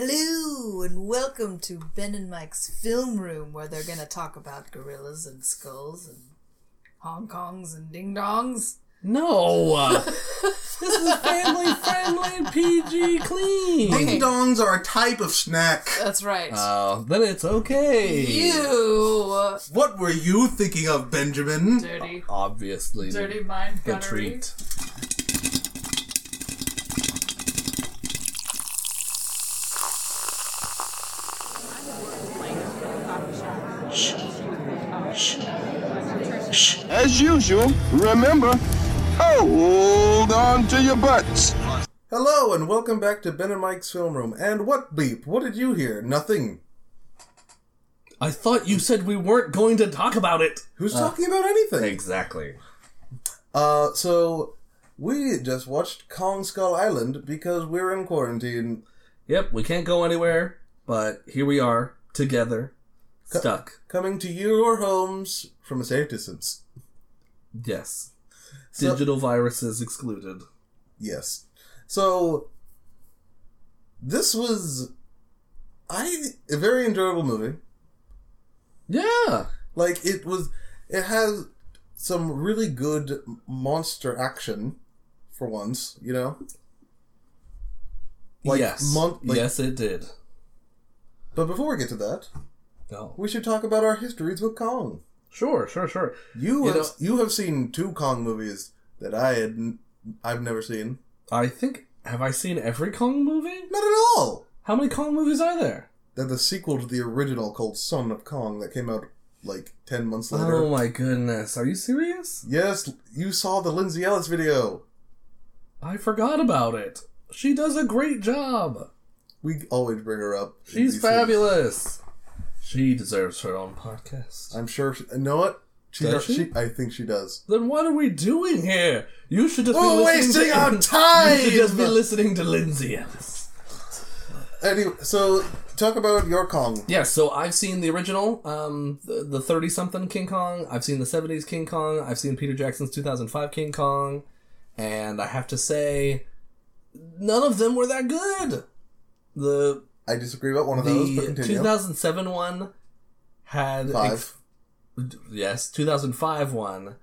Hello and welcome to Ben and Mike's film room where they're gonna talk about gorillas and skulls and Hong Kongs and ding dongs. No! Uh, this is family friendly, PG clean! Ding dongs are a type of snack. That's right. Oh, then it's okay. you What were you thinking of, Benjamin? dirty, Obviously. dirty mind The gunnery. treat. As usual, remember, hold on to your butts. Hello and welcome back to Ben and Mike's Film Room. And what beep? What did you hear? Nothing. I thought you said we weren't going to talk about it. Who's talking about anything? Exactly. Uh, so we just watched Kong Skull Island because we're in quarantine. Yep, we can't go anywhere, but here we are, together, stuck. Coming to your homes from a safe distance. Yes. So- Digital viruses excluded. Yes. So this was I a very enjoyable movie. Yeah. Like it was it has some really good monster action for once, you know? Like, yes. mon- like- yes, it did. But before we get to that, No. we should talk about our histories with Kong. Sure, sure, sure. You, You have know- you have seen two Kong movies that I had I've never seen. I think have I seen every Kong movie? Not at all. How many Kong movies are there? They're the sequel to the original called Son of Kong that came out like 10 months later. Oh my goodness. Are you serious? Yes, you saw the Lindsay Ellis video. I forgot about it. She does a great job. We always bring her up. She's fabulous. things. She deserves her own podcast. I'm sure. She, you know what? She, Does does, she? she? I think she does. Then what are we doing here? You should just be We're listening wasting to our You should just be listening to Lindsay Ellis. Anyway, so talk about your Kong. Yeah, so I've seen the original, um, the thirty something King Kong. I've seen the seventies King Kong. I've seen Peter Jackson's two thousand five King Kong, and I have to say, none of them were that good. The I disagree about one of those, but the continue. thousand seven one had Five. yes, 2005 one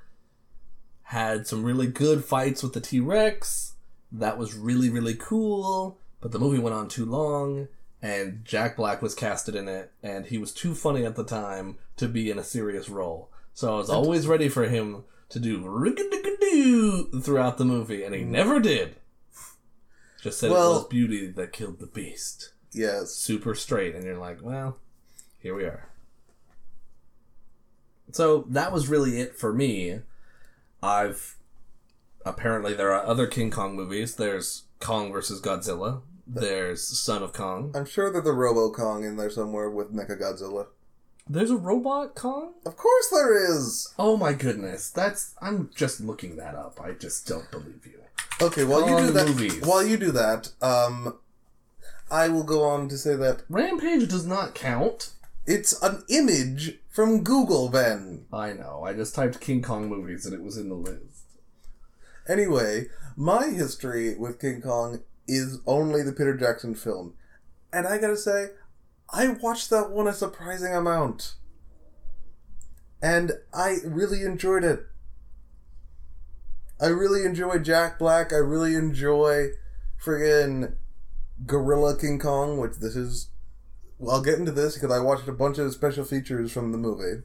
had some really good fights with the T Rex. That was really, really cool. But the movie went on too long, and Jack Black was casted in it, and he was too funny at the time to be in a serious role. So I was always ready for him to do throughout the movie, and he mm. never did. Just said it was beauty that killed the beast. Yes. Super straight, and you're like, well, here we are. So that was really it for me. I've apparently there are other King Kong movies. There's Kong versus Godzilla. There's Son of Kong. I'm sure there's a Robo Kong in there somewhere with Mecha Godzilla. There's a robot Kong. Of course there is. Oh my goodness, that's I'm just looking that up. I just don't believe you. Okay, while you do that, movies. while you do that, um, I will go on to say that Rampage does not count. it's an image from Google. Ben. I know. I just typed King Kong movies and it was in the list. Anyway, my history with King Kong is only the Peter Jackson film. And I gotta say, I watched that one a surprising amount. And I really enjoyed it. I really enjoy Jack Black. I really enjoy friggin' Gorilla King Kong, which this is. Well, I'll get into this because I watched a bunch of special features from the movie.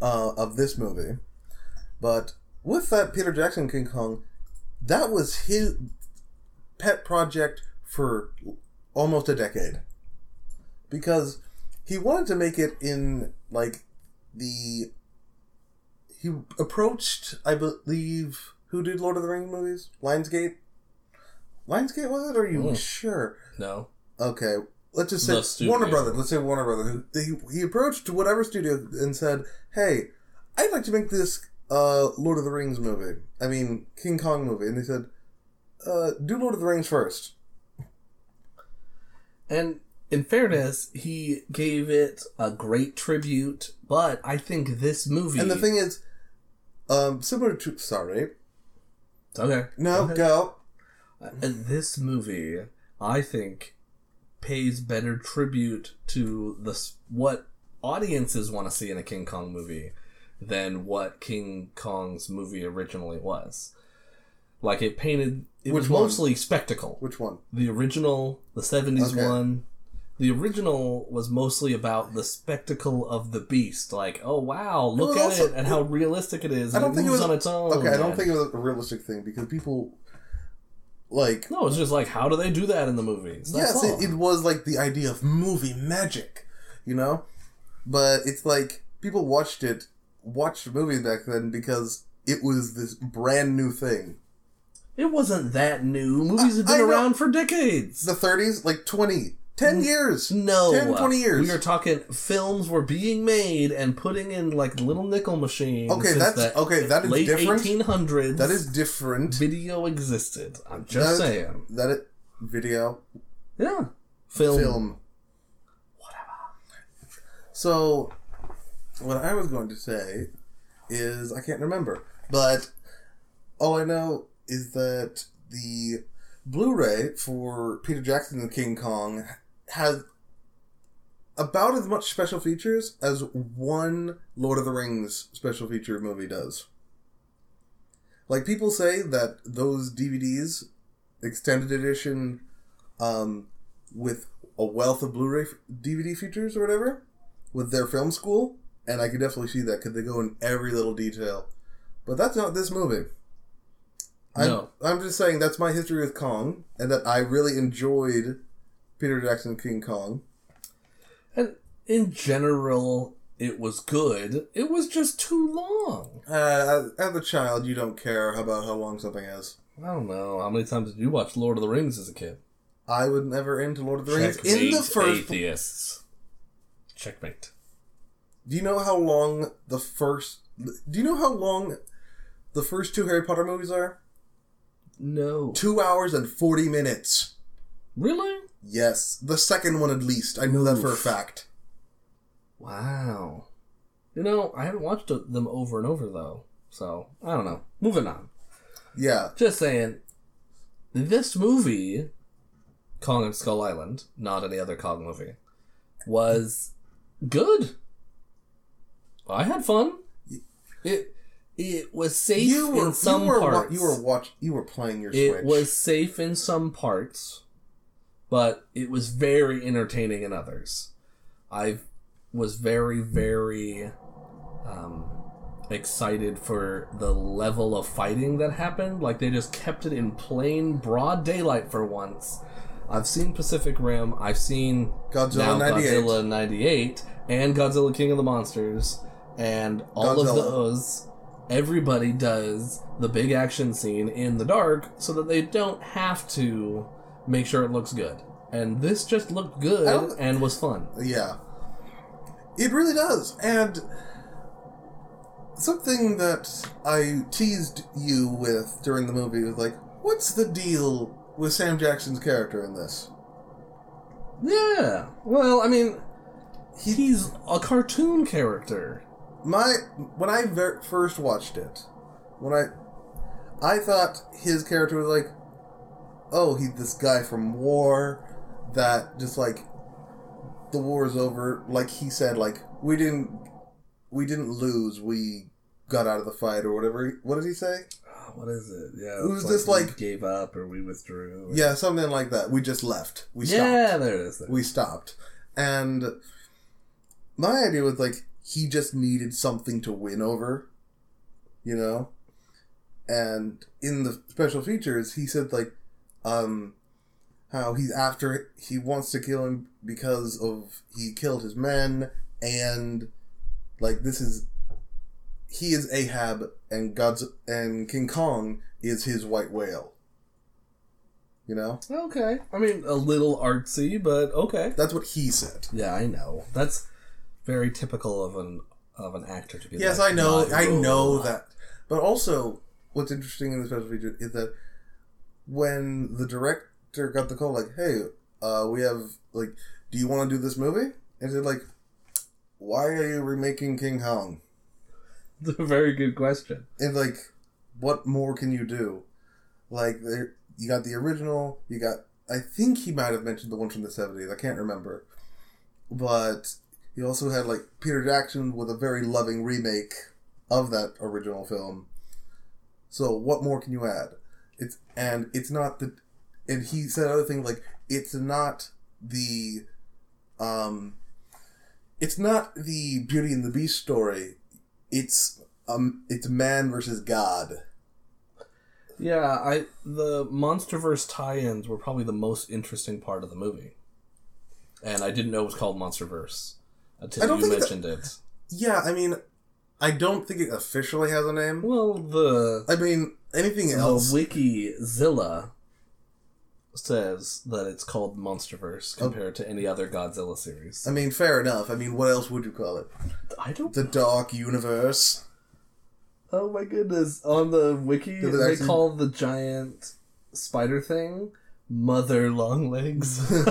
Uh, of this movie. But with that Peter Jackson King Kong, that was his pet project for almost a decade. Because he wanted to make it in like the he approached, I believe, who did Lord of the Rings movies? Lionsgate? Lionsgate was it? Or are you Mm. sure? No. Okay, let's just say. Warner Brothers. Let's say Warner Brothers. He, he approached whatever studio and said, "Hey, I'd like to make this uh, Lord of the Rings movie. I mean, King Kong movie." And they said, uh, "Do Lord of the Rings first. And in fairness, he gave it a great tribute, but I think this movie. And the thing is, um, similar to sorry, okay, no, Okay. go. Uh, this movie, I think pays better tribute to the what audiences want to see in a King Kong movie than what King Kong's movie originally was. Like it painted it Which was one? mostly spectacle. Which one? The original, the 70s Okay. one. The original was mostly about the spectacle of the beast. Like, oh wow, look was at also- it and how realistic it is. I don't it think it was on its own. Okay, I don't and- think it was a realistic thing because people like No, it's just like, how do they do that in the movies? That's yes, it, it was like the idea of movie magic, you know. But it's like people watched it, watched movies back then because it was this brand new thing. It wasn't that new. Movies have been I know. around for decades. The 30s, like 20, 10 years. no, 10, 20 years. We are talking films were being made and putting in like little nickel machines. Okay, that's- the okay, that is late different. 1800s. That is different. video existed. I'm just That- saying. That it video Yeah, film. film. Whatever. So, what I was going to say is I can't remember, but all I know is that the Blu-ray for Peter Jackson and King Kong has about as much special features as one Lord of the Rings special feature movie does. Like people say that those DVDs, extended edition, um, with a wealth of Blu-ray DVD features or whatever, with their film school, and I can definitely see that because they go in every little detail. But that's not this movie. I'm, No. I'm just saying that's my history with Kong, and that I really enjoyed Peter Jackson King Kong. And in general, it was good. It was just too long. Uh, as, a child, you don't care about how long something is. I don't know. How many times did you watch Lord of the Rings as a kid? I was never into Lord of the Rings. Checkmate, In the first, atheists. Checkmate. do you know how long the first? Do you know how long the first two Harry Potter movies are? No. Two hours and forty minutes. Really? Yes, the second one at least. I know that for a fact. Wow. You know, I haven't watched them over and over though, so I don't know. Moving on. Yeah, Just saying, this movie, Kong and Skull Island, not any other Kong movie, was good. I had fun. It it was safe were in some you were parts. you were watch you were playing your it Switch. was safe in some parts, but it was very entertaining in others. I was very, very um, excited for the level of fighting that happened. Like they just kept it in plain broad daylight for once. I've seen Pacific Rim. I've seen Godzilla now 98. Godzilla '98 and Godzilla King of the Monsters, and all of those. Everybody does the big action scene in the dark so that they don't have to make sure it looks good. And this just looked good oh. and was fun. Yeah. It really does. And something that I teased you with during the movie was like, what's the deal with Sam Jackson's character in this? Yeah. Well, I mean, he's a cartoon character. My when I ver- first watched it, when I I thought his character was like, oh, he's this guy from war that just like the war is over. Like he said, like we didn't we didn't lose, we got out of the fight or whatever. What did he say? Oh, what is it? Yeah. It was just we like- gave up or we withdrew. or- Yeah, something like that. We just left. We stopped. yeah, there it is. we stopped. And my idea was like he just needed something to win over, you know? And in the special features, he said like um how he's after he wants to kill him because of he killed his men and like this is he is Ahab and God's and King Kong is his white whale. You know? Okay. I mean, a little artsy, but okay. That's what he said. Yeah, I know. That's very typical of an of an actor to be. Yes, like, I know. I know that. But also, what's interesting in this special feature is that when the director got the call, like, "Hey, uh, we have like, do you want to do this movie?" And they're like, "Why are you remaking King Kong?" It's a very good question. And like, what more can you do? Like, there, you got the original, you got I think he might have mentioned the one from the seventies. I can't remember, but he also had like Peter Jackson with a very loving remake of that original film. So what more can you add? It's and it's not the, and he said other thing like it's not the, um, it's not the Beauty and the Beast story. It's um, it's man versus God. Yeah, I the MonsterVerse tie-ins were probably the most interesting part of the movie, and I didn't know it was called MonsterVerse I until don't you mentioned it. Yeah, I mean, I don't think it officially has a name. Well, the I mean, anything the else? Wikizilla says that it's called MonsterVerse compared to any other Godzilla series. I mean, fair enough. I mean, what else would you call it? I don't. The Dark Universe. Oh my goodness! On the wiki, they actually- call the giant spider thing Mother Long Legs.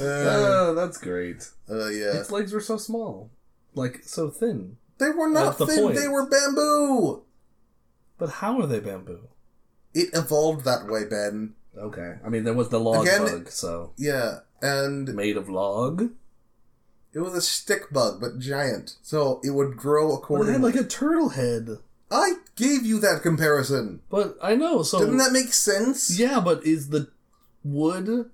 oh, that's great. Uh, yeah, Its legs were so small, like so thin. they were not the thin. point. They were bamboo. But how are they bamboo? It evolved that way, Ben. Okay, I mean there was the log Again- bug, so Yeah, and made of log. it was a stick bug, but giant, so it would grow But it had like a turtle head. I gave you that comparison. But I know, so Didn't that make sense? yeah. But is the wood?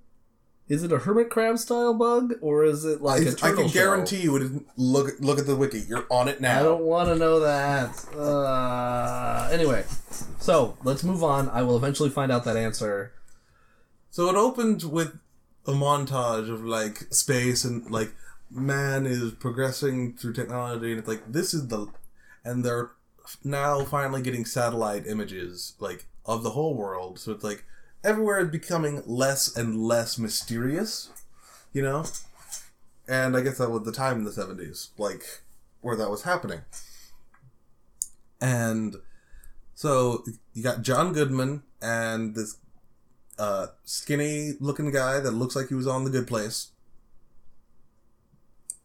Is it a hermit crab style bug or is it like a I, I turtle I can shell? guarantee you. It isn't. Look, look at the wiki. You're on it now. I don't want to know that. Uh, anyway, so let's move on. I will eventually find out that answer. So it opens with a montage of like space and like man is progressing through technology and it's like this is the and they're now finally getting satellite images like of the whole world. So it's like everywhere is becoming less and less mysterious, you know? And I guess that was the time in the 70s, like where that was happening. And so you got John Goodman and this uh, skinny looking guy that looks like he was on the good place.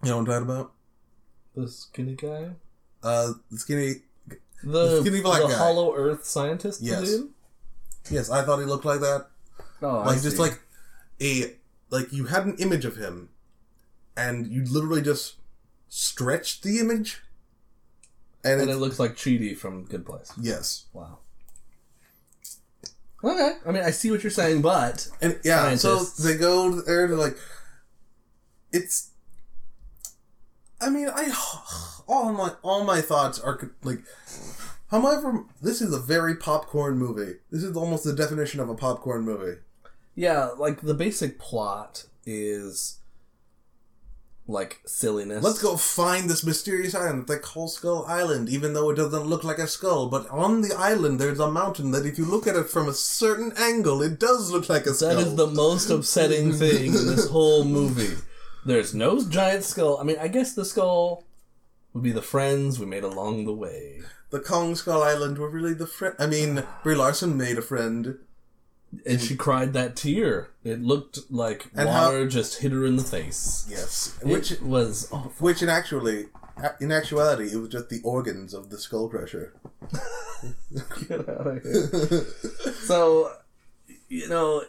You know what I'm talking about? The skinny guy, Uh, the skinny. the, skinny black the guy. Hollow Earth scientist. Yes. dude? Yes, I thought he looked like that. Oh, I like just like a like you had an image of him, and you literally just stretched the image, and, and it, it looks like Chidi from Good Place. yes, Wow. Okay, I mean I see what you're saying, but and yeah. Scientists. So they go there to like, it's. I mean, I all my all my thoughts are like, however, this is a very popcorn movie. This is almost the definition of a popcorn movie. yeah, like the basic plot is like silliness. Let's go find this mysterious island they call Skull Island, even though it doesn't look like a skull. But on the island, there's a mountain that, if you look at it from a certain angle, it does look like a skull. That is the most upsetting thing in this whole movie. There's no giant skull. I mean, I guess the skull would be the friends we made along the way. The Kong Skull Island were really the friend. I mean, Brie Larson made a friend. And she cried that tear. It looked like And how- water just hit her in the face. Yes, Which which was awful. which in actually. In actuality, it was just the organs of the skull crusher. Get out of here. so, you know,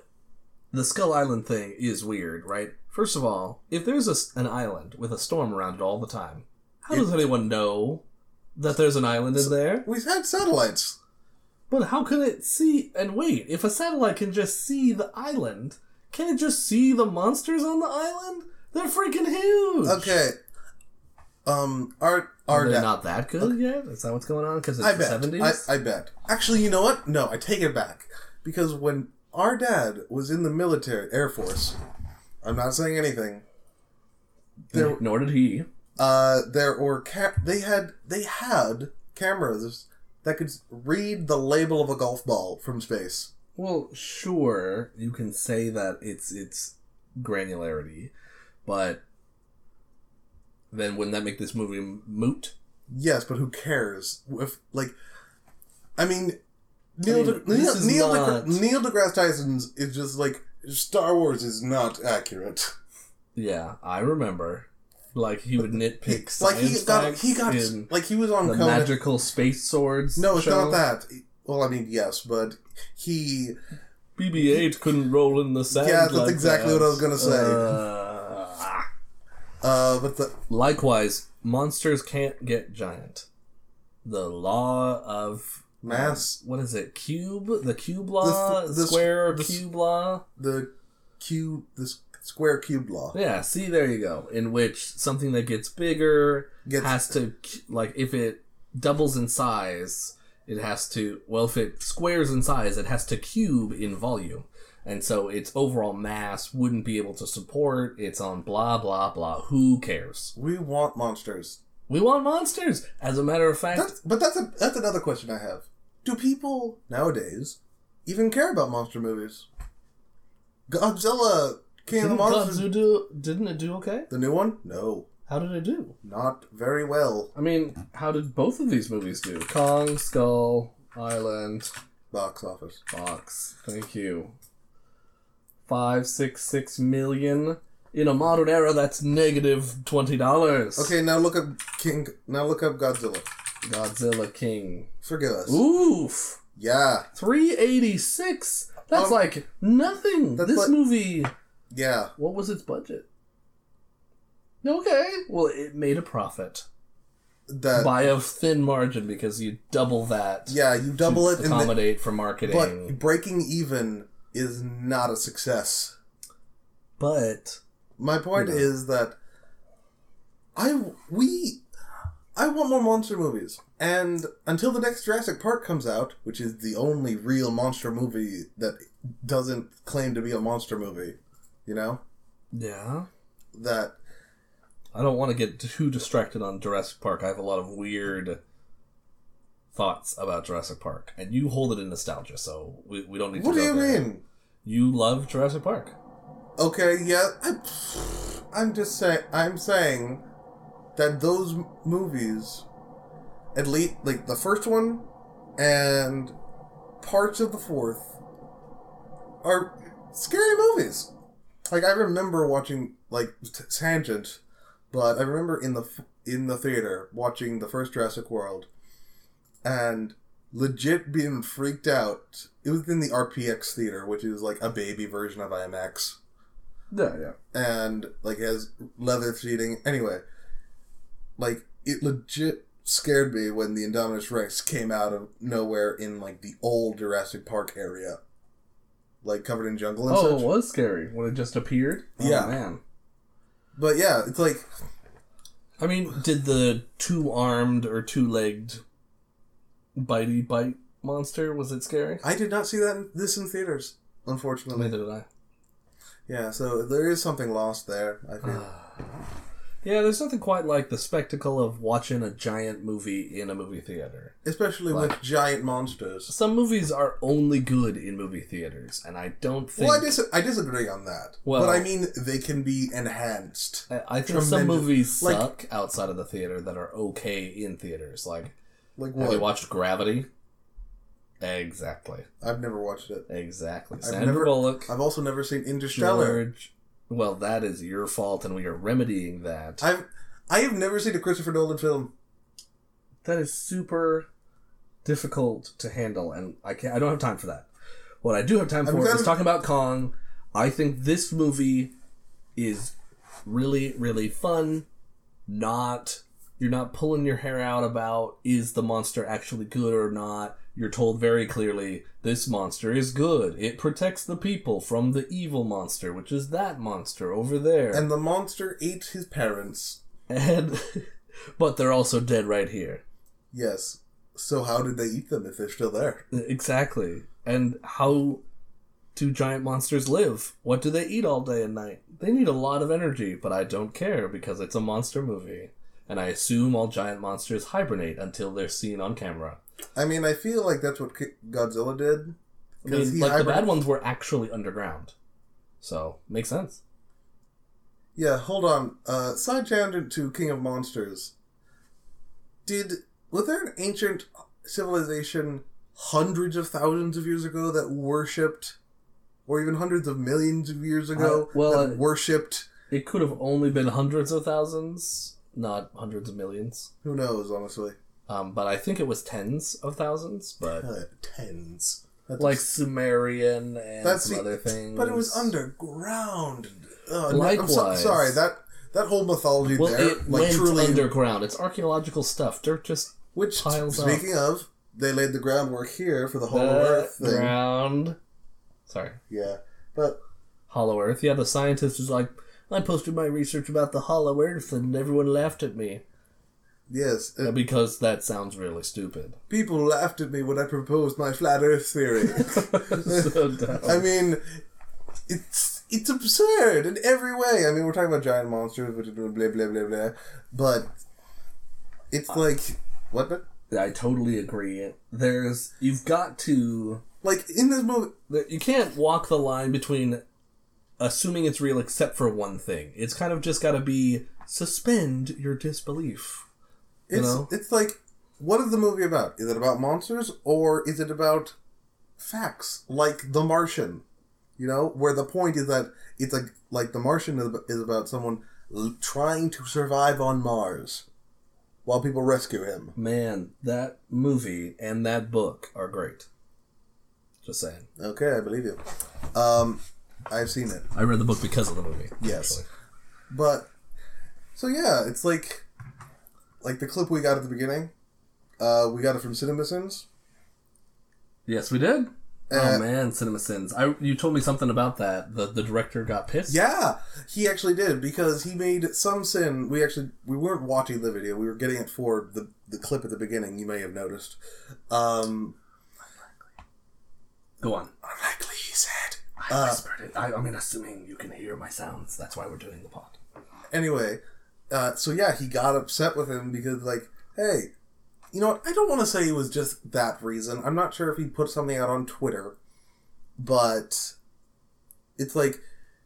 the Skull Island thing is weird, right? First of all, if there's a an island with a storm around it all the time, how does anyone know that there's an island in there? We've had satellites. But how can it see? And wait, if a satellite can just see the island, can it just see the monsters on the island? They're freaking huge. Okay. Um, our Are our they dad. not that good yet? Is that what's going on? Because it's I the seventies. I, I bet. Actually, you know what? No, I take it back. Because when our dad was in the military, Air Force, I'm not saying anything. There, Nor did he. Uh, there were ca- they had they had cameras that could read the label of a golf ball from space. Well, sure, you can say that it's it's granularity, but then wouldn't that make this movie moot? Yes, but who cares? If like, I mean, Neil mean, de- Neil Neil, not- deGra- Neil deGrasse Tyson's is just like Star Wars is not accurate. Yeah, I remember. Like he would nitpick like he got he got like he was on the Conan. magical space swords. No, it's show. not that. Well, I mean, yes, but he BB-8 couldn't roll in the sand. Yeah, that's like exactly that. what I was gonna say. Uh, Uh, but the likewise, monsters can't get giant. The law of mass, what is it? Cube? The cube law? The th- the square the cube law? the cube, the s- square cube law. Yeah, see, there you go. In which something that gets bigger Gets- has to, like, if it doubles in size, it has to, well, if it squares in size, it has to cube in volume. And so its overall mass wouldn't be able to support, it's on blah, blah, blah. Who cares? We want monsters. We want monsters! As a matter of fact, That's, but that's a that's another question I have. Do people nowadays even care about monster movies? Godzilla, King of the didn't, Monsters, do, didn't it do okay? the new one? No, How did it do? not very well. I mean, how did both of these movies do? Kong, Skull, Island, Box office. Box. Thank you. Five, six, six million. In a modern era, that's negative twenty dollars. Okay, now look up King. Now look up Godzilla. Godzilla King. Forgive us. Oof. Yeah, Three eighty six. That's Um, like nothing. that's This like- movie. Yeah. What was its budget? Okay. Well, it made a profit That by a thin margin because you double that. yeah, you double it, and the, accommodate for marketing. but breaking even is not a success. but My point No. is that I we I want more monster movies, and until the next Jurassic Park comes out, which is the only real monster movie that doesn't claim to be a monster movie, you know yeah. that I don't want to get too distracted on Jurassic Park. I have a lot of weird thoughts about Jurassic Park, and you hold it in nostalgia, so we, we don't need what to. do you there. mean? You love Jurassic Park. Okay, yeah, I, I'm just saying. I'm saying that those movies, at least like the first one and parts of the fourth, are scary movies. Like I remember watching like t- tangent, but I remember in the f- in the theater watching the first Jurassic World, and legit being freaked out. It was in the RPX theater, which is like a baby version of IMAX Yeah, yeah. and like has leather seating. Anyway, like it legit scared me when the Indominus Rex came out of nowhere in like the old Jurassic Park area, like covered in jungle and Oh, such. it was scary when it just appeared. Oh, Yeah. man. But yeah, it's like I mean, did the two armed or two legged bitey bite monster was it scary? I did not see that in, this in theaters, unfortunately. Neither did I. Yeah, so there is something lost there. I feel. Ah. Yeah, there's nothing quite like the spectacle of watching a giant movie in a movie theater. Especially like- with giant monsters. Some movies are only good in movie theaters, and I don't think. Well, I, dis- I disagree on that. Well- but I mean, they can be enhanced. I- I think some Tremendous- movies like- suck outside of the theater that are okay in theaters. Like, Like have you watched Gravity? Exactly. I've never watched it. Exactly. I've never- Bullock. I've also never seen Interstellar. George. Well, that is your fault, and we are remedying that. I've I have never seen a Christopher Nolan film. that is super difficult to handle, and I can't. I don't have time for that. What I do have time I'm for is of- talking about Kong. I think this movie is really, really fun. Not you're not pulling your hair out about is the monster actually good or not. You're told very clearly this monster is good. It protects the people from the evil monster, which is that monster over there. And the monster ate his parents. and but they're also dead right here. Yes. So how did they eat them if they're still there? Exactly. And how do giant monsters live? What do they eat all day and night? They need a lot of energy, but I don't care because it's a monster movie. And I assume all giant monsters hibernate until they're seen on camera. I mean, I feel like that's what Godzilla did. I mean, like the bad ones were actually underground. So, makes sense. Yeah, hold on. Uh, side tangent to King of Monsters. Did was there an ancient civilization hundreds of thousands of years ago that worshipped, or even hundreds of millions of years ago Uh, well, that uh, worshipped? It could have only been hundreds of thousands, not hundreds of millions. Who knows, honestly. Um, but I think it was tens of thousands, but Uh, tens. That's like Sumerian and That's some the- other things. But it was underground. Uh, Likewise. I'm so, sorry that that whole mythology Well, there, it like went truly. underground. It's archaeological stuff. Dirt just which, piles up. speaking of, they laid the groundwork here for the Hollow Earth thing. ground. Sorry, Yeah, but Hollow Earth. Yeah, the scientist was like, I posted my research about the Hollow Earth, and everyone laughed at me yes, uh, because that sounds really stupid. people laughed at me when I proposed my flat Earth theory. so. I mean, it's it's absurd in every way. I mean, we're talking about giant monsters, which blah blah blah blah blah, but it's like what? But I totally agree. There's you've got to like in this movie, you can't walk the line between assuming it's real except for one thing. It's kind of just got to be suspend your disbelief. It's know? it's like what is the movie about? Is it about monsters or is it about facts like The Martian? You know, where the point is that it's like like The Martian is about someone trying to survive on Mars while people rescue him. Man, that movie and that book are great. Just saying. Okay, I believe you. Um, I've seen it. I read the book because of the movie. Yes. actually. But so yeah, it's like like the clip we got at the beginning. Uh, we got it from CinemaSins. Yes, we did. Uh, oh man, Cinema Sins. I you told me something about that. The the director got pissed. Yeah, he actually did because he made some sin. We actually we weren't watching the video. We were getting it for the the clip at the beginning. You may have noticed. Um, Go on. unlikely, he said. I Uh, whispered it. I, I mean, assuming you can hear my sounds. That's why we're doing the pod. Anyway, uh, so yeah, he got upset with him because like, hey, you know what? I don't want to say it was just that reason. I'm not sure if he put something out on Twitter, but it's like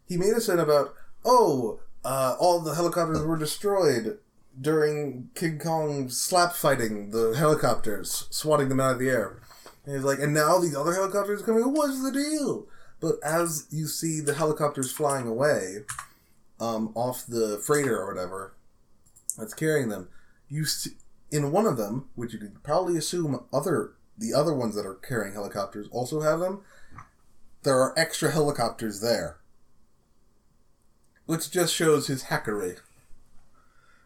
he made a sin about oh, uh, all the helicopters were destroyed during King Kong slap fighting the helicopters, swatting them out of the air. And he's like, and now these other helicopters are coming. What's the deal? But as you see the helicopters flying away, um, off the freighter or whatever that's carrying them, you see, in one of them, which you could probably assume other the other ones that are carrying helicopters also have them. There are extra helicopters there, which just shows his hackery.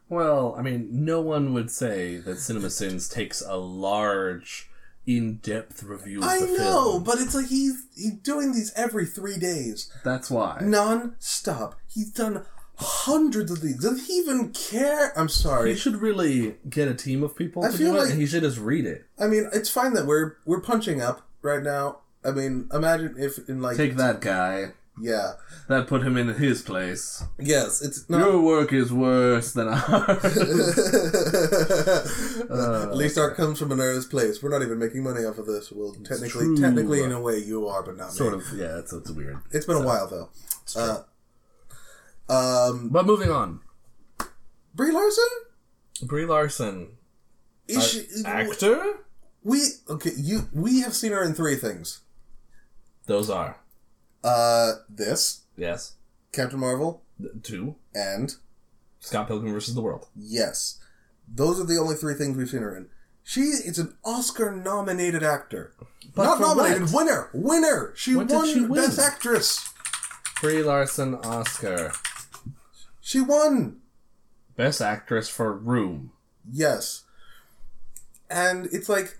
Well, I mean, no one would say that Cinema Sins takes a large, in-depth review of I know, film. but it's like he's he's doing these every three days, That's why. non-stop. He's done hundreds of these. Does he even care? I'm sorry. He should really get a team of people I to do it, like- and he should just read it. I mean, it's fine that we're we're punching up right now. I mean, imagine if in like Take that guy. Yeah. That put him in his place. Yes, it's not. Your work is worse than ours. At least art comes from an earnest place. We're not even making money off of this. Well, technically, true. technically, in a way, you are, but not sort me. of, yeah, it's, it's weird. It's been a while though. Uh, um, But moving on. Brie Larson. Brie Larson. Is she, Actor? we okay? You we have seen her in three things. Those are. Uh, this Yes. Captain Marvel Th- Two. and Scott Pilgrim versus the World. yes, those are the only three things we've seen her in. She is an Oscar-nominated actor. But Not for nominated, what? winner, winner. She What did won she win? Best Actress. Brie Larson Oscar. She won. Best Actress for Room. Yes. And it's like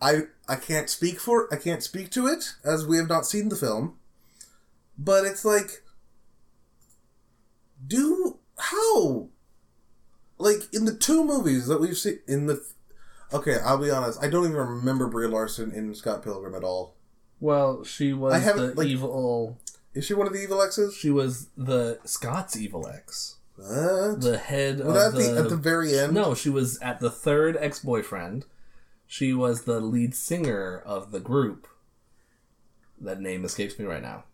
I I can't speak for I can't speak to it as we have not seen the film. But it's like do how like in the two movies that we've seen in the Okay, I'll be honest. I don't even remember Brie Larson in Scott Pilgrim at all. Well, she was I the like- evil. Is she one of the evil exes? She was the Scott's evil ex. What? The head of the, at the very end? No, she was at the third ex boyfriend. She was the lead singer of the group. That name escapes me right now.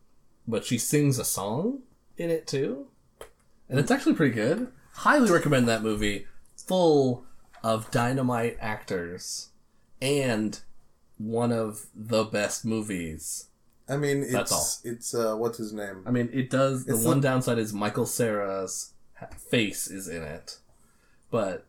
But she sings a song in it too. And it's actually pretty good. Highly recommend that movie. Full of dynamite actors. And one of the best movies. I mean, it's That's all. it's uh what's his name? I mean, it does. The It's one the- downside is Michael Cera's ha- face is in it. But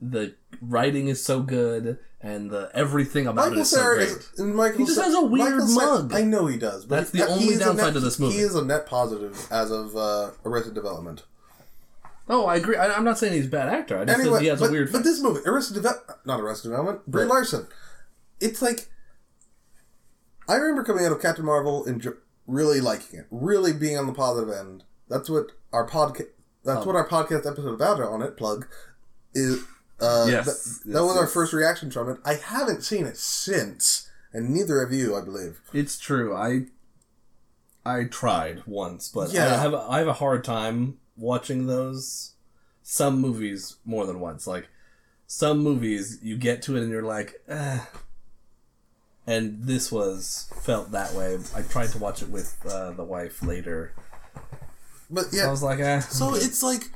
the writing is so good and the everything about it Michael is so great. is. Michael He just has a weird Michael mug. I know he does. But That's he- the he only is a downside net- to this movie. He is a net positive as of uh, Arrested Development. Oh, I agree. I, I'm not saying he's a bad actor. I just Anyway, said he has but, a weird. but this movie, Arrested Development, not Arrested Development, Brie Right. Larson. It's like I remember coming out of Captain Marvel and really liking it, really being on the positive end. That's what our podcast. That's Oh. what our podcast episode about it on it. Plug is. Uh, Yes, that, yes, that was our first reaction from it. I haven't seen it since, and neither of you, I believe. It's true. I I tried once, but yeah. I have a, I have a hard time watching those. Some movies more than once. Like some movies, you get to it and you're like, eh. And this was felt that way. I tried to watch it with uh, the wife later. But yeah, I yeah, was like, eh. so it's like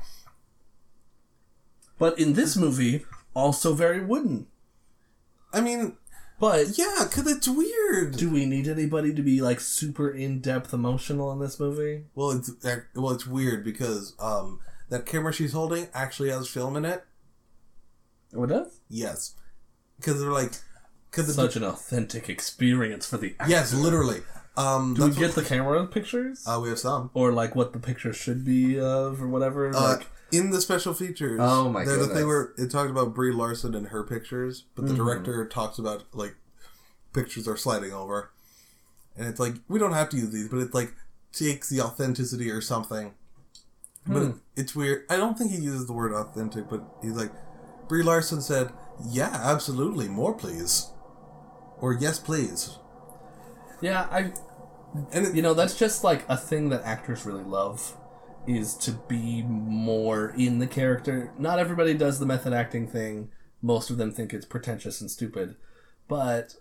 But in this movie, also very wooden. I mean, But yeah, because it's weird. do we need anybody to be like super in depth emotional in this movie? Well, it's well, it's weird because um, that camera she's holding actually has film in it. What does? Yes, because they're like, because Such an authentic experience for the actor. yes, literally. Um, Do we get the camera pictures? uh, we have some. or like what the picture should be of or whatever? Uh, like in the special features, Oh my a goodness. thing where it talked about Brie Larson and her pictures, but the Mhm. director talks about like pictures are sliding over, and it's like we don't have to use these, but it's like takes the authenticity or something. But Hmm. it, it's weird. I don't think he uses the word authentic, but he's like Brie Larson said, "Yeah, absolutely, more please," or "Yes, please." yeah, I And it, you know that's just like a thing that actors really love is to be more in the character. Not everybody does the method acting thing. Most of them think it's pretentious and stupid, but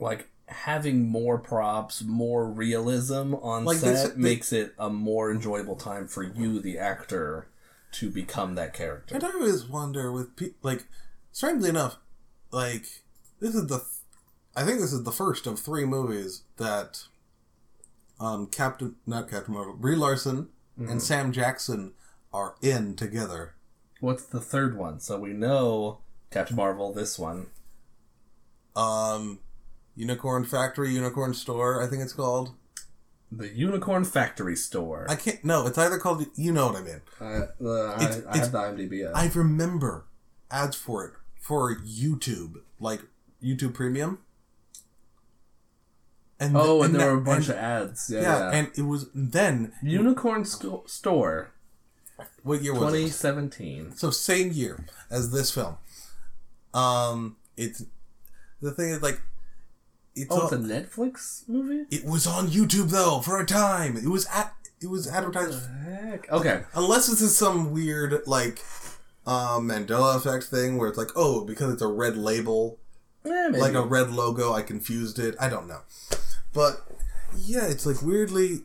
like having more props, more realism on Like, set they- makes it a more enjoyable time for you, the actor, to become that character. And I always wonder with pe- like, strangely enough, like this is the, th- I think this is the first of three movies that, um, Captain not Captain Marvel, Brie Larson Mm-hmm. and Sam Jackson are in together. What's the third one? So we know Captain Marvel, this one. Um, Unicorn Factory, Unicorn Store, I think it's called. The Unicorn Factory Store. I can't. No, it's either called. You know what I mean. I, uh, I, It's- I have the IMDb. I remember ads for it for YouTube, like YouTube Premium. And oh, th- and, there that- were a bunch and- of ads. Yeah, yeah, yeah. and it was then Unicorn Store, what year was it? 2017. So same year as this film. Um, it's the thing is like it's, Oh, all- it's a Netflix movie. it was on YouTube though for a time. It was at it was advertised Heck. Okay. unless this is some weird like um Mandela effect thing where it's like oh because it's a red label Eh, like a red logo I confused it I don't know but yeah it's like weirdly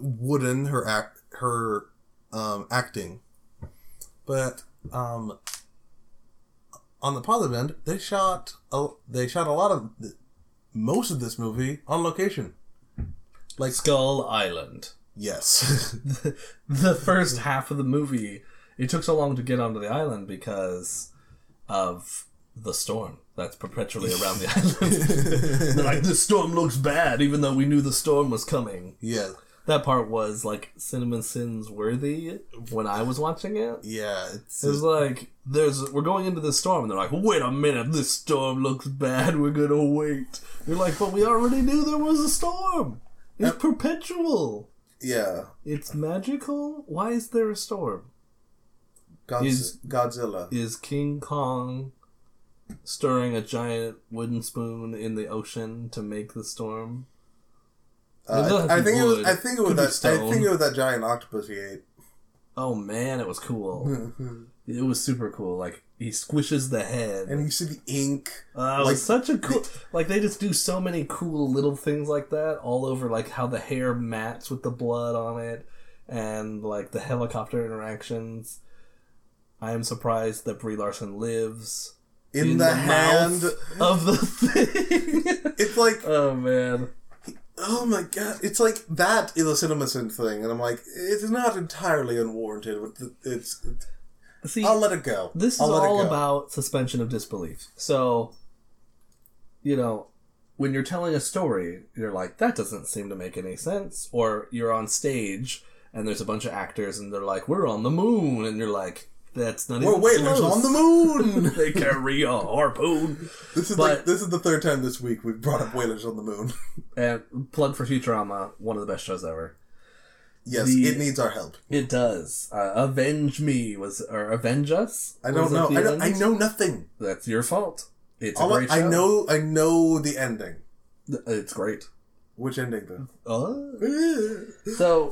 wooden her act her um acting. But um on the positive end they shot a, they shot a lot of th- most of this movie on location. Like Skull Island. yes. The first half of the movie, it took so long to get onto the island because of the storm that's perpetually around the island. They're like, this storm looks bad, even though we knew the storm was coming. yeah That part was like CinemaSins worthy when I was watching it. yeah it's It was like, there's we're going into the storm, and they're like, wait a minute, this storm looks bad. We're gonna wait. You're like, but we already knew there was a storm. It's perpetual. yeah It's magical. Why is there a storm? Is- Godzilla Is King Kong stirring a giant wooden spoon in the ocean to make the storm? Uh, I, have think it was. I think it was that. I think it was that giant octopus he ate. Oh man, it was cool. it was super cool. Like he squishes the head. and you see the ink. Uh, it Like- was such a cool. Like they just do so many cool little things like that all over. Like how the hair mats with the blood on it, and like the helicopter interactions. I am surprised that Brie Larson lives In, the, hand. mouth of the thing. It's like, oh man, oh my god! It's like that is a thing, and I'm like, it's not entirely unwarranted. But it's, it's See, I'll let it go. this is all about suspension of disbelief. So, you know, when you're telling a story, you're like, that doesn't seem to make any sense. Or you're on stage and there's a bunch of actors and they're like, we're on the moon. And you're like, that's not We're even close. on the moon. they carry a harpoon. This is But- like this is the third time this week we've brought up whalers on the moon. And plug for Futurama, one of the best shows ever. yes, The- it needs our help. It does. Uh, Avenge Me was, or Avenge Us? I don't it know. the I, don't, I end? know nothing. That's your fault. It's a All I, great I show. know. I know the ending. It's great. Which ending though? Oh. So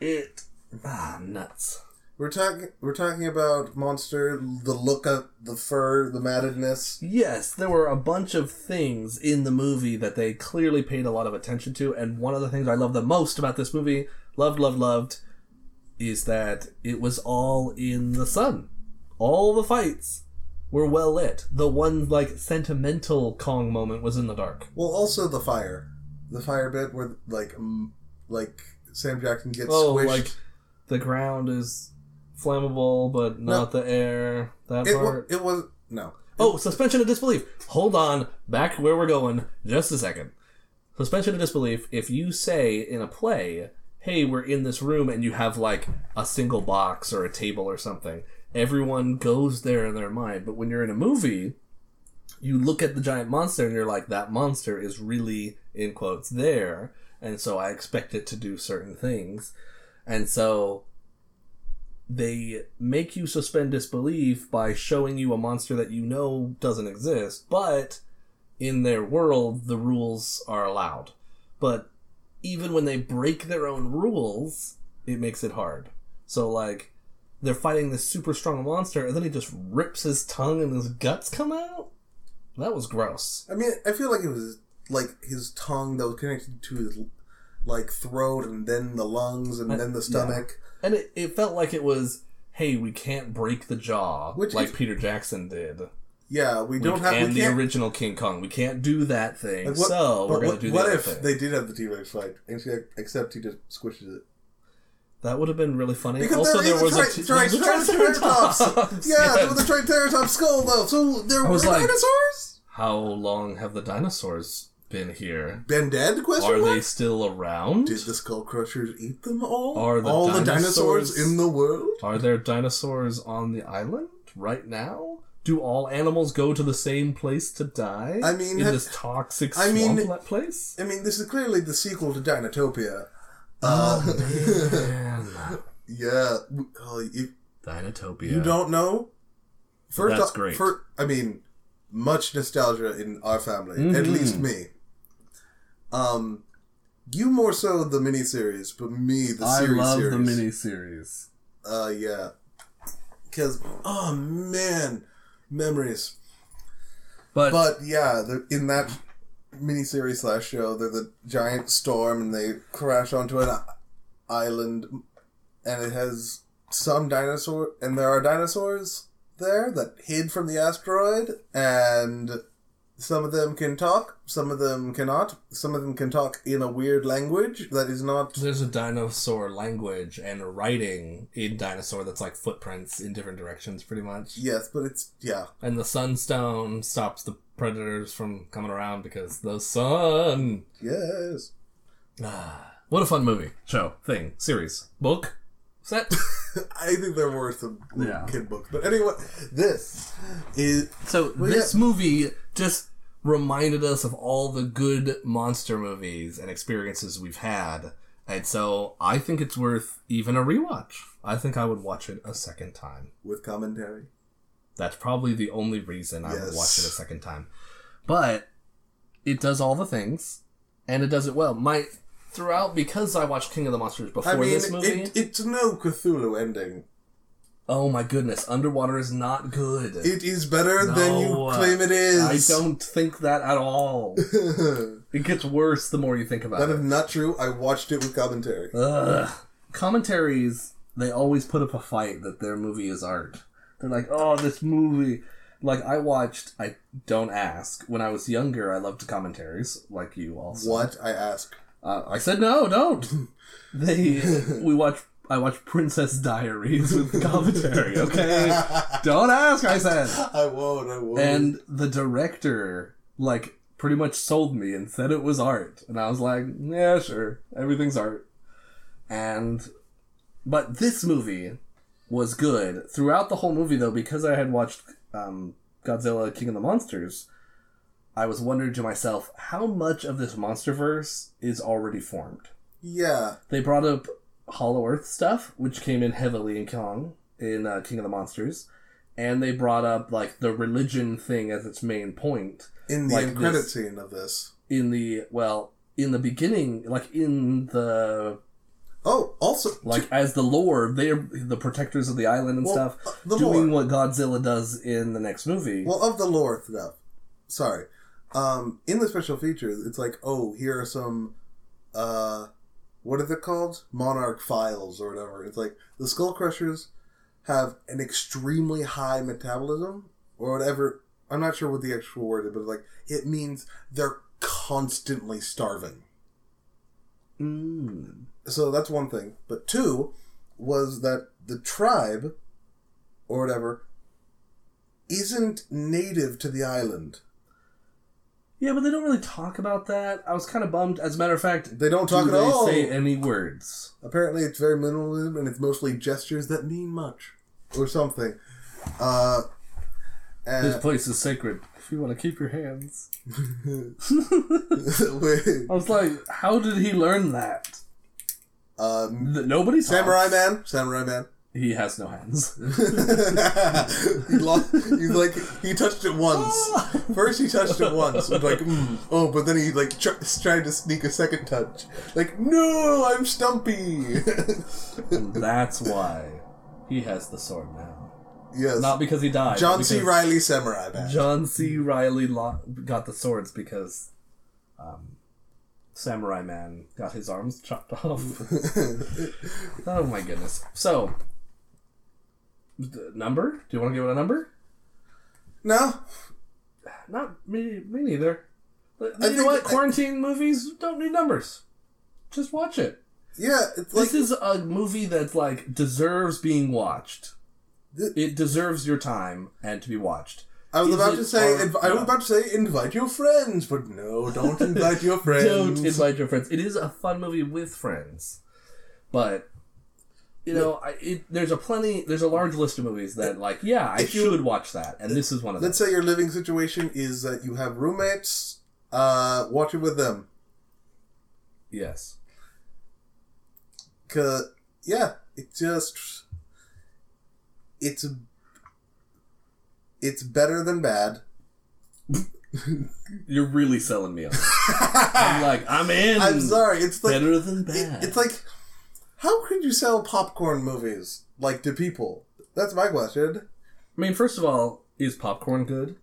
it ah nuts. We're talking. We're talking about monster. The look of the fur, the mattedness. Yes, there were a bunch of things in the movie that they clearly paid a lot of attention to, and one of the things I love the most about this movie, loved, loved, loved, is that it was all in the sun. All the fights were well lit. The one like sentimental Kong moment was in the dark. Well, also the fire, the fire bit where like um, like Sam Jackson gets Oh, squished. like the ground is flammable, but not the air. That it, part. it was no. Oh, suspension of disbelief. Hold on, back where we're going. Just a second. Suspension of disbelief. If you say in a play, "Hey, we're in this room," and you have like a single box or a table or something, everyone goes there in their mind. But when you're in a movie, you look at the giant monster and you're like, "That monster is really in quotes there," and so I expect it to do certain things, and so they make you suspend disbelief by showing you a monster that you know doesn't exist, but in their world, the rules are allowed. But even when they break their own rules, it makes it hard. So, like, they're fighting this super strong monster, and then he just rips his tongue and his guts come out? That was gross. I mean, I feel like it was like his tongue that was connected to his like throat, and then the lungs, and then the stomach. And it, it felt like it was, hey, we can't break the jaw Which like is- Peter Jackson did. Yeah, we don't have. and We the original King Kong. We can't do that thing. like, what- so we're gonna what, do the What if thing. they did have the T Rex fight, except- he just squishes it? That would have been really funny. Because also, there, there was a a, tri- t- tri- was triceratops. triceratops. yeah, Yes. there was a triceratops skull though. So there were was like- dinosaurs. How long have the dinosaurs been here? Been dead? Question Are mark? they still around? Did the skull crushers eat them all? Are the all the dinosaurs dinosaurs- in the world? Are there dinosaurs on the island right now? Do all animals go to the same place to die? I mean, in have- this toxic I mean- place? I mean, this is clearly the sequel to Dinotopia. Oh Uh, man, yeah. Oh, you, Dinotopia. you don't know? First That's off- great. fir- I mean, much nostalgia in our family, at Mhm. least me. Um, you more so the miniseries, but me the series. I love series. the miniseries. Uh, yeah. Because oh man, memories. But, But yeah, the, in that miniseries slash show, they're the giant storm and they crash onto an island, and it has some dinosaur, and there are dinosaurs there that hid from the asteroid, and some of them can talk, some of them cannot, some of them can talk in a weird language that is not. there's a dinosaur language and writing in dinosaur that's like footprints in different directions, pretty much. Yes, but it's yeah. And the sunstone stops the predators from coming around because the sun. Yes. Ah, What a fun movie, show, thing, series, book, set. I think there were some Yeah. kid books, but anyway, this is So Well, this yeah. movie just reminded us of all the good monster movies and experiences we've had. And so I think it's worth even a rewatch. I think I would watch it a second time. with commentary. That's probably the only reason I would watch it a second time. But it does all the things and it does it well. My throughout because I watched King of the Monsters before I mean, this movie. it, it's no Cthulhu ending. Oh my goodness, Underwater is not good. It is better than you claim it is. I don't think that at all. It gets worse the more you think about that That is not true. I watched it with commentary. Ugh. Commentaries, they always put up a fight that their movie is art. They're like, oh, this movie. Like, I watched, I don't ask. When I was younger, I loved commentaries, like you also. What I ask? Uh, I said, no, don't. they, we watched, I watched Princess Diaries with commentary. Okay, don't ask. I said, I won't. I won't. and the director like pretty much sold me and said it was art, and I was like, yeah, sure, everything's art. And but this movie was good throughout the whole movie though because I had watched um, Godzilla King of the Monsters. I was wondering to myself how much of this monsterverse is already formed. yeah, They brought up Hollow Earth stuff, which came in heavily in Kong in uh, King of the Monsters, and they brought up like the religion thing as its main point in the Like end credit scene of this. in the well in the beginning, like in the Oh, also, like as the lore, they're the protectors of the island and Well, stuff, uh, doing lore. what Godzilla does in the next movie. well, of the lore stuff. Sorry. Um, in the special features, it's like, oh, here are some, uh, what is it called? Monarch files or whatever. It's like the Skull Crushers have an extremely high metabolism or whatever. I'm not sure what the actual word is, but like it means they're constantly starving. Mm. so that's one thing. But two was that the tribe or whatever isn't native to the island. Yeah, but they don't really talk about that. I was kind of bummed. As a matter of fact, They don't talk do at they all. say any words? Apparently, it's very minimalism and it's mostly gestures that mean much or something. Uh, This and, place is sacred. If you want to keep your hands. wait, I was like, how did he learn that? um, Th- Nobody talks. Samurai Man, Samurai Man. He has no hands. he lost. He's like he touched it once. First he touched it once. Was like mm. oh, but then he like tr- tried to sneak a second touch. Like no, I'm Stumpy. and that's why he has the sword now. yes, Not because he died. John C. Reilly Samurai Man. John C. Reilly lo- got the swords because um, Samurai Man got his arms chopped off. oh my goodness. So, the number? Do you want to give it a number? no, Not me. Me neither. You I know what? Quarantine movies don't need numbers. Just watch it. yeah, it's like this is a movie that's like deserves being watched. Th- It deserves your time and to be watched. I was is about to say. or- inv- I was about to say invite your friends, but no, don't invite your friends. Don't invite your friends. It is a fun movie with friends, but you know, I, it, there's a plenty. There's a large list of movies that, like, yeah, I should watch that, and this is one of them. Let's say your living situation is that you have roommates. Uh, watch it with them. Yes, Cause yeah, it just it's it's better than bad. you're really selling me on. it. I'm like, I'm in. I'm sorry, it's like better than it- bad. it's like how could you sell popcorn movies like to people? That's my question. I mean, first of all, is popcorn good?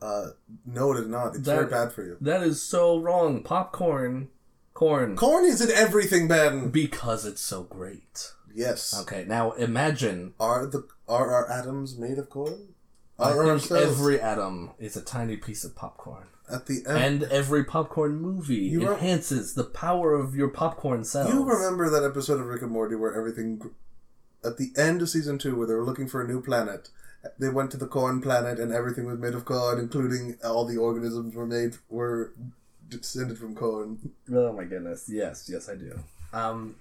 Uh, no, it is not. It's That- very bad for you. That is so wrong. Popcorn, corn, Corn is in everything bad. because it's so great. Yes. Okay, now imagine. Are the are our atoms made of corn? I Are our think cells every atom is a tiny piece of popcorn. At the end? and every popcorn movie You re- enhances the power of your popcorn cells. You remember that episode of Rick and Morty where everything, at the end of season two, where they were looking for a new planet, they went to the corn planet and everything was made of corn, including all the organisms were made were descended from corn. Oh my goodness! Yes, yes, I do. Um,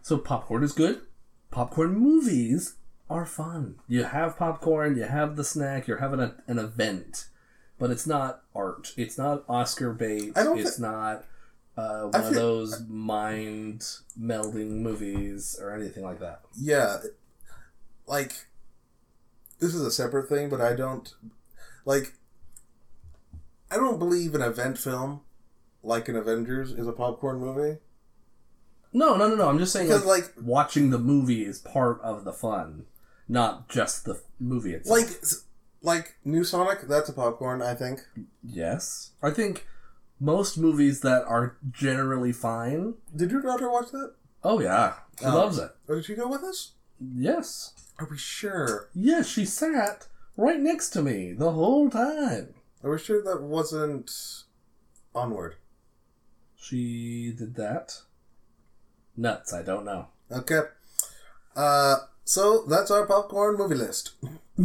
so popcorn is good. Popcorn movies are fun. You have popcorn, you have the snack, you're having a, an event, but it's not art. It's not Oscar bait. It's thi- not uh, one I of those mind melding movies or anything like that. Yeah, like this is a separate thing, but I don't like. I don't believe an event film like an Avengers is a popcorn movie. No, no, no, no. I'm just saying, Because, like, like- watching the movie is part of the fun, not just the movie itself. Like, like New Sonic, that's a popcorn. I think. yes, I think most movies that are generally fine. Did your daughter watch that? Oh yeah, she Oh. loves it. Did she go with us? Yes, Are we sure? yes, she sat right next to me the whole time. Are we sure that wasn't Onward? She did that. Nuts. I don't know. Okay. Uh, so that's our popcorn movie list.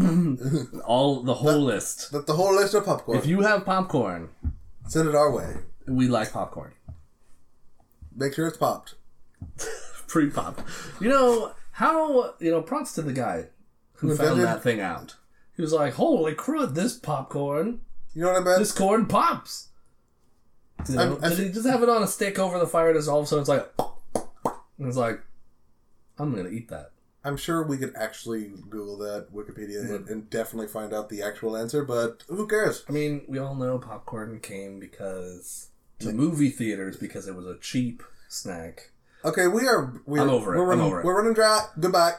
All the whole list. That's the whole list of popcorn. If you have popcorn, Send it our way. we like popcorn. Make sure it's popped. Pre pop. You know how you know? Props to the guy who Who found that thing out. He was like, "Holy crud! This popcorn, You know what I meant? this corn pops." You know? I'm- I and he just have it on a stick over the fire, and it's all of a sudden it's like, and it's like, I'm gonna eat that. I'm sure we could actually Google that Wikipedia and, and definitely find out the actual answer, but who cares? I mean, we all know popcorn came because to movie theaters because it was a cheap snack. Okay, we are. We're, I'm over it. We're I'm running, over it. We're running dry. Goodbye.